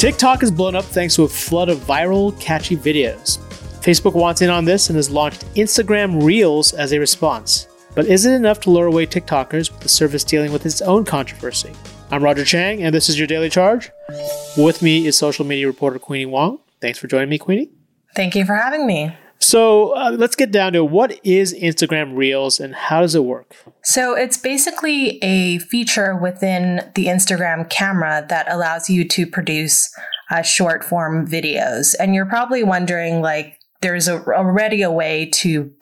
TikTok has blown up thanks to a flood of viral, catchy videos. Facebook wants in on this and has launched Instagram Reels as a response. But is it enough to lure away TikTokers with the service dealing with its own controversy? I'm Roger Cheng, and this is your Daily Charge. With me is social media reporter Queenie Wong. Thanks for joining me, Queenie. Thank you for having me. So uh, let's get down to what is Instagram Reels and how does it work? So it's basically a feature within the Instagram camera that allows you to produce uh, short form videos. And you're probably wondering, like, there's a, already a way to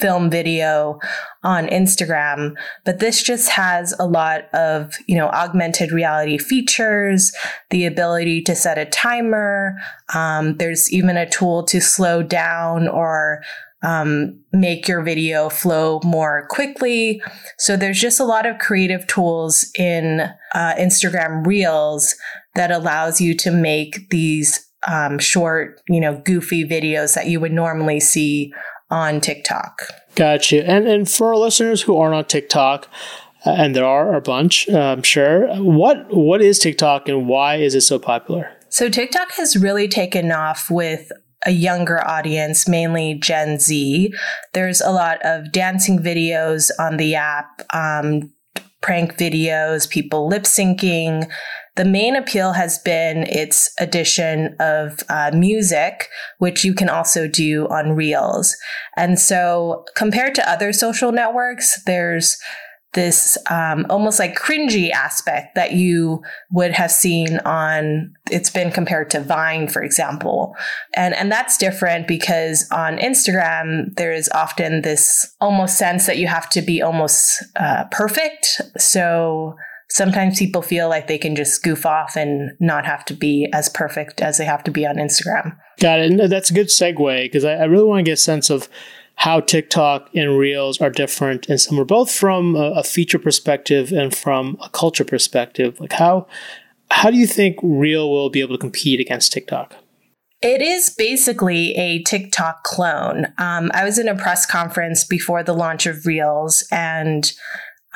film video on Instagram, but this just has a lot of, you know, augmented reality features, the ability to set a timer. Um, there's even a tool to slow down or um, make your video flow more quickly. So there's just a lot of creative tools in uh, Instagram Reels that allows you to make these um, short, you know, goofy videos that you would normally see on TikTok. Gotcha. And and for our listeners who aren't on TikTok, uh, and there are a bunch, uh, I'm sure. What what is TikTok and why is it so popular? So TikTok has really taken off with a younger audience, mainly Gen Z. There's a lot of dancing videos on the app, um, prank videos, people lip syncing. The main appeal has been its addition of uh, music, which you can also do on Reels. And so, compared to other social networks, there's this um, almost like cringy aspect that you would have seen on it's been compared to vine for example and and that's different because on instagram there is often this almost sense that you have to be almost uh, perfect so sometimes people feel like they can just goof off and not have to be as perfect as they have to be on Instagram. Got it. And that's a good segue because I, I, really want to get a sense of how TikTok and Reels are different and some are both from a, a feature perspective and from a culture perspective. Like how how do you think Reel will be able to compete against TikTok? It is basically a TikTok clone. Um, I was in a press conference before the launch of Reels, and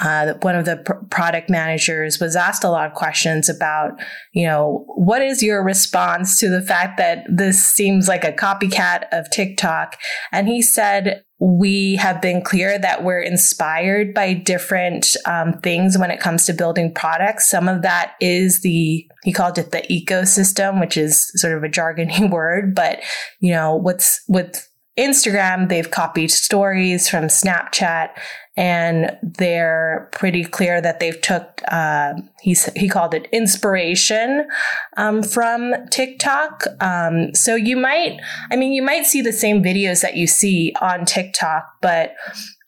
uh, one of the pr- product managers was asked a lot of questions about, you know, what is your response to the fact that this seems like a copycat of TikTok? And he said, we have been clear that we're inspired by different um, things when it comes to building products. Some of that is the, he called it the ecosystem, which is sort of a jargony word, but, you know, what's, with Instagram, they've copied stories from Snapchat and they're pretty clear that they've took uh, he he called it inspiration um, from TikTok. Um, so you might, I mean, you might see the same videos that you see on TikTok, but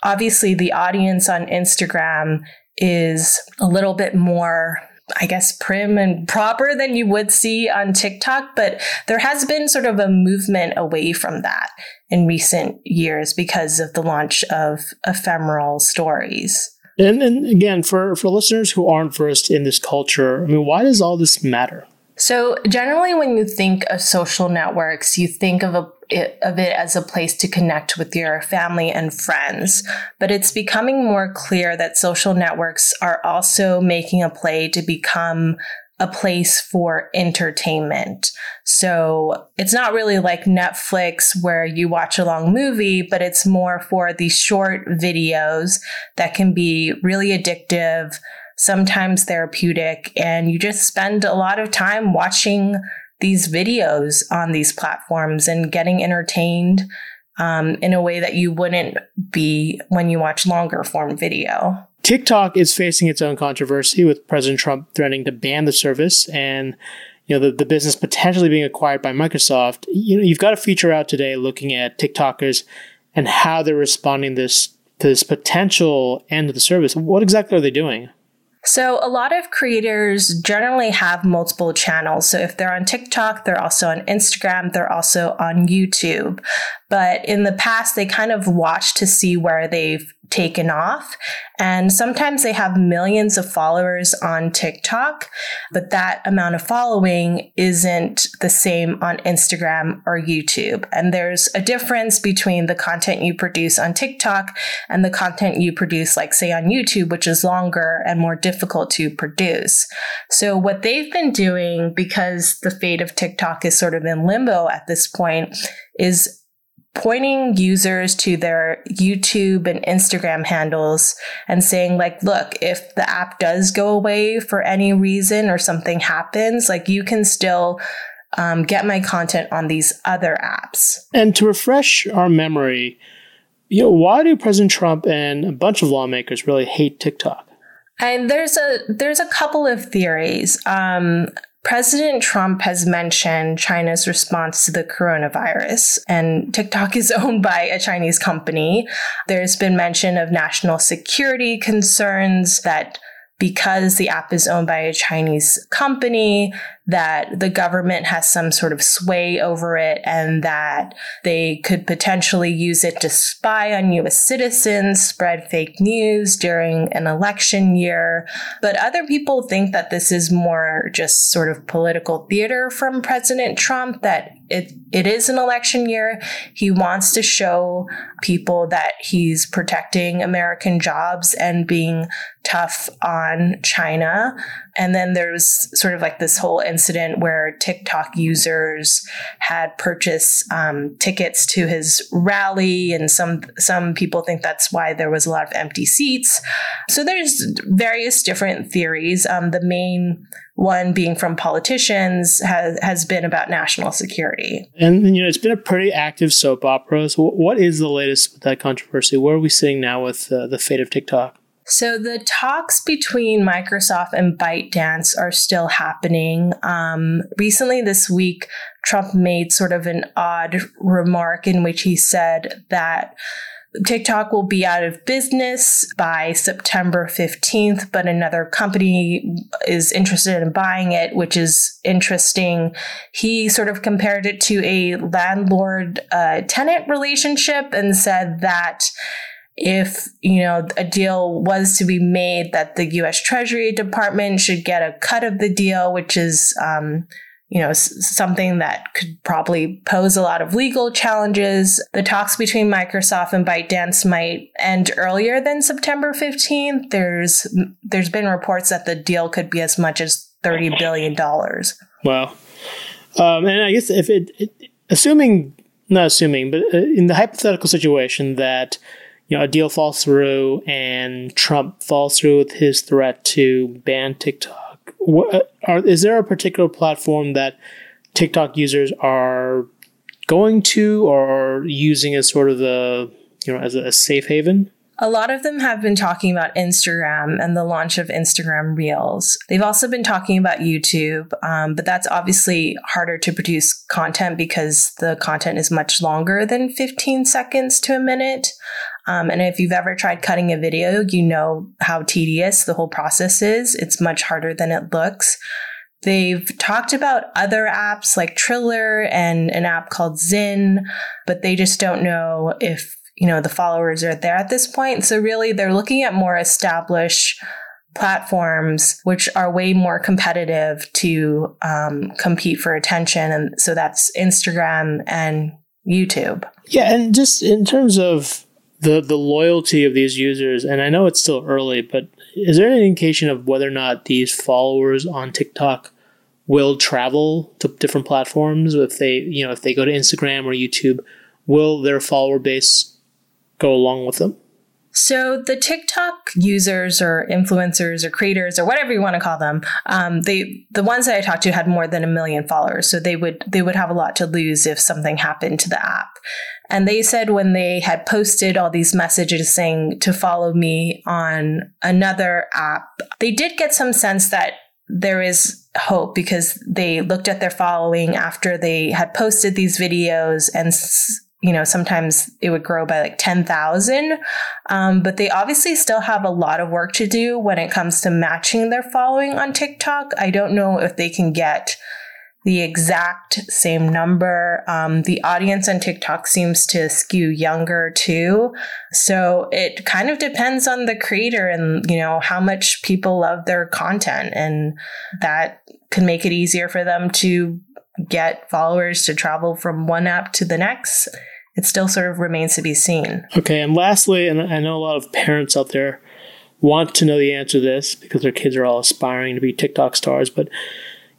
obviously the audience on Instagram is a little bit more I guess, prim and proper than you would see on TikTok. But there has been sort of a movement away from that in recent years because of the launch of ephemeral stories. And, and again, for, for listeners who aren't versed in this culture, I mean, why does all this matter? So, generally, when you think of social networks, you think of a of it as a place to connect with your family and friends. But it's becoming more clear that social networks are also making a play to become a place for entertainment. So it's not really like Netflix where you watch a long movie, but it's more for these short videos that can be really addictive sometimes therapeutic, and you just spend a lot of time watching these videos on these platforms and getting entertained um, in a way that you wouldn't be when you watch longer form video. TikTok is facing its own controversy with President Trump threatening to ban the service and you know the, the business potentially being acquired by Microsoft. You know, you've got a feature out today looking at TikTokers and how they're responding this to this potential end of the service. What exactly are they doing? So, a lot of creators generally have multiple channels. So, if they're on TikTok, they're also on Instagram, they're also on YouTube. But in the past, they kind of watch to see where they've taken off. And sometimes they have millions of followers on TikTok, but that amount of following isn't the same on Instagram or YouTube. And there's a difference between the content you produce on TikTok and the content you produce, like say on YouTube, which is longer and more difficult to produce. So what they've been doing, because the fate of TikTok is sort of in limbo at this point, is pointing users to their YouTube and Instagram handles and saying, like, look, if the app does go away for any reason or something happens, like, you can still um, get my content on these other apps. And to refresh our memory, you know, why do President Trump and a bunch of lawmakers really hate TikTok? And there's a there's a couple of theories. Um, President Trump has mentioned China's response to the coronavirus, and TikTok is owned by a Chinese company. There's been mention of national security concerns that because the app is owned by a Chinese company, that the government has some sort of sway over it and that they could potentially use it to spy on US citizens, spread fake news during an election year. But other people think that this is more just sort of political theater from President Trump, that it, it is an election year. He wants to show people that he's protecting American jobs and being tough on China. And then there's sort of like this whole incident where TikTok users had purchased um, tickets to his rally, and some some people think that's why there was a lot of empty seats. So there's various different theories. Um, the main one being from politicians has has been about national security. And you know, it's been a pretty active soap opera. So, what is the latest with that controversy? Where are we sitting now with uh, the fate of TikTok? So the talks between Microsoft and ByteDance are still happening. Um, recently, this week, Trump made sort of an odd remark in which he said that TikTok will be out of business by September 15th, but another company is interested in buying it, which is interesting. He sort of compared it to a landlord uh, tenant relationship and said that if you know a deal was to be made that the U.S. Treasury Department should get a cut of the deal, which is um, you know something that could probably pose a lot of legal challenges. The talks between Microsoft and ByteDance might end earlier than September 15th. There's there's been reports that the deal could be as much as 30 billion dollars. Wow. Um, and I guess if it, it assuming not assuming, but uh, in the hypothetical situation that you know a deal falls through and Trump falls through with his threat to ban TikTok. What, uh, are, is there a particular platform that TikTok users are going to or using as sort of the you know as a safe haven? A lot of them have been talking about Instagram and the launch of Instagram Reels. They've also been talking about YouTube, um, but that's obviously harder to produce content because the content is much longer than 15 seconds to a minute. Um, and if you've ever tried cutting a video, you know how tedious the whole process is. It's much harder than it looks. They've talked about other apps like Triller and an app called Zynn, but they just don't know if, you know, the followers are there at this point. So really they're looking at more established platforms which are way more competitive to um, compete for attention and so that's instagram and youtube yeah and just in terms of the the loyalty of these users, and I know it's still early, but is there any indication of whether or not these followers on TikTok will travel to different platforms? If they, you know, if they go to Instagram or YouTube, will their follower base go along with them? So the TikTok users or influencers or creators or whatever you want to call them, um, they the ones that I talked to had more than a million followers, so they would they would have a lot to lose if something happened to the app. And they said when they had posted all these messages saying to follow me on another app, they did get some sense that there is hope because they looked at their following after they had posted these videos and you know sometimes it would grow by like 10,000 um, but they obviously still have a lot of work to do when it comes to matching their following on TikTok I don't know if they can get the exact same number. Um, the audience on TikTok seems to skew younger too. So it kind of depends on the creator and, you know, how much people love their content. And that can make it easier for them to get followers to travel from one app to the next. It still sort of remains to be seen. Okay. And lastly, and I know a lot of parents out there want to know the answer to this because their kids are all aspiring to be TikTok stars, but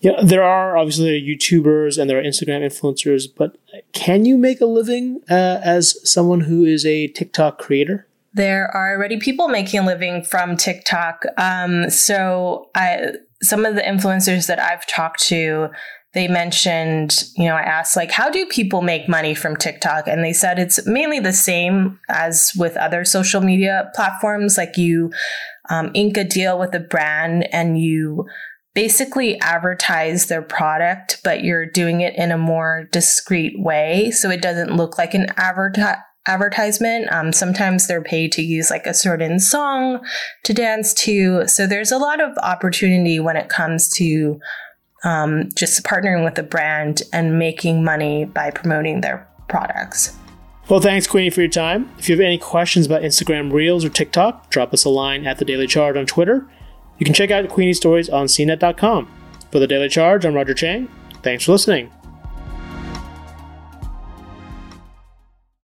yeah, there are obviously YouTubers and there are Instagram influencers, but can you make a living uh, as someone who is a TikTok creator? There are already people making a living from TikTok. Um, so I, some of the influencers that I've talked to, they mentioned, you know, I asked like, how do people make money from TikTok? And they said it's mainly the same as with other social media platforms. Like you um, ink a deal with a brand and you basically advertise their product, but you're doing it in a more discreet way. So it doesn't look like an adverti- advertisement. Um, sometimes they're paid to use like a certain song to dance to. So there's a lot of opportunity when it comes to um, just partnering with a brand and making money by promoting their products. Well, thanks, Queenie, for your time. If you have any questions about Instagram Reels or TikTok, drop us a line at the Daily Charge on Twitter you can check out Queenie's stories on cnet.com. For the Daily Charge, I'm Roger Cheng. Thanks for listening.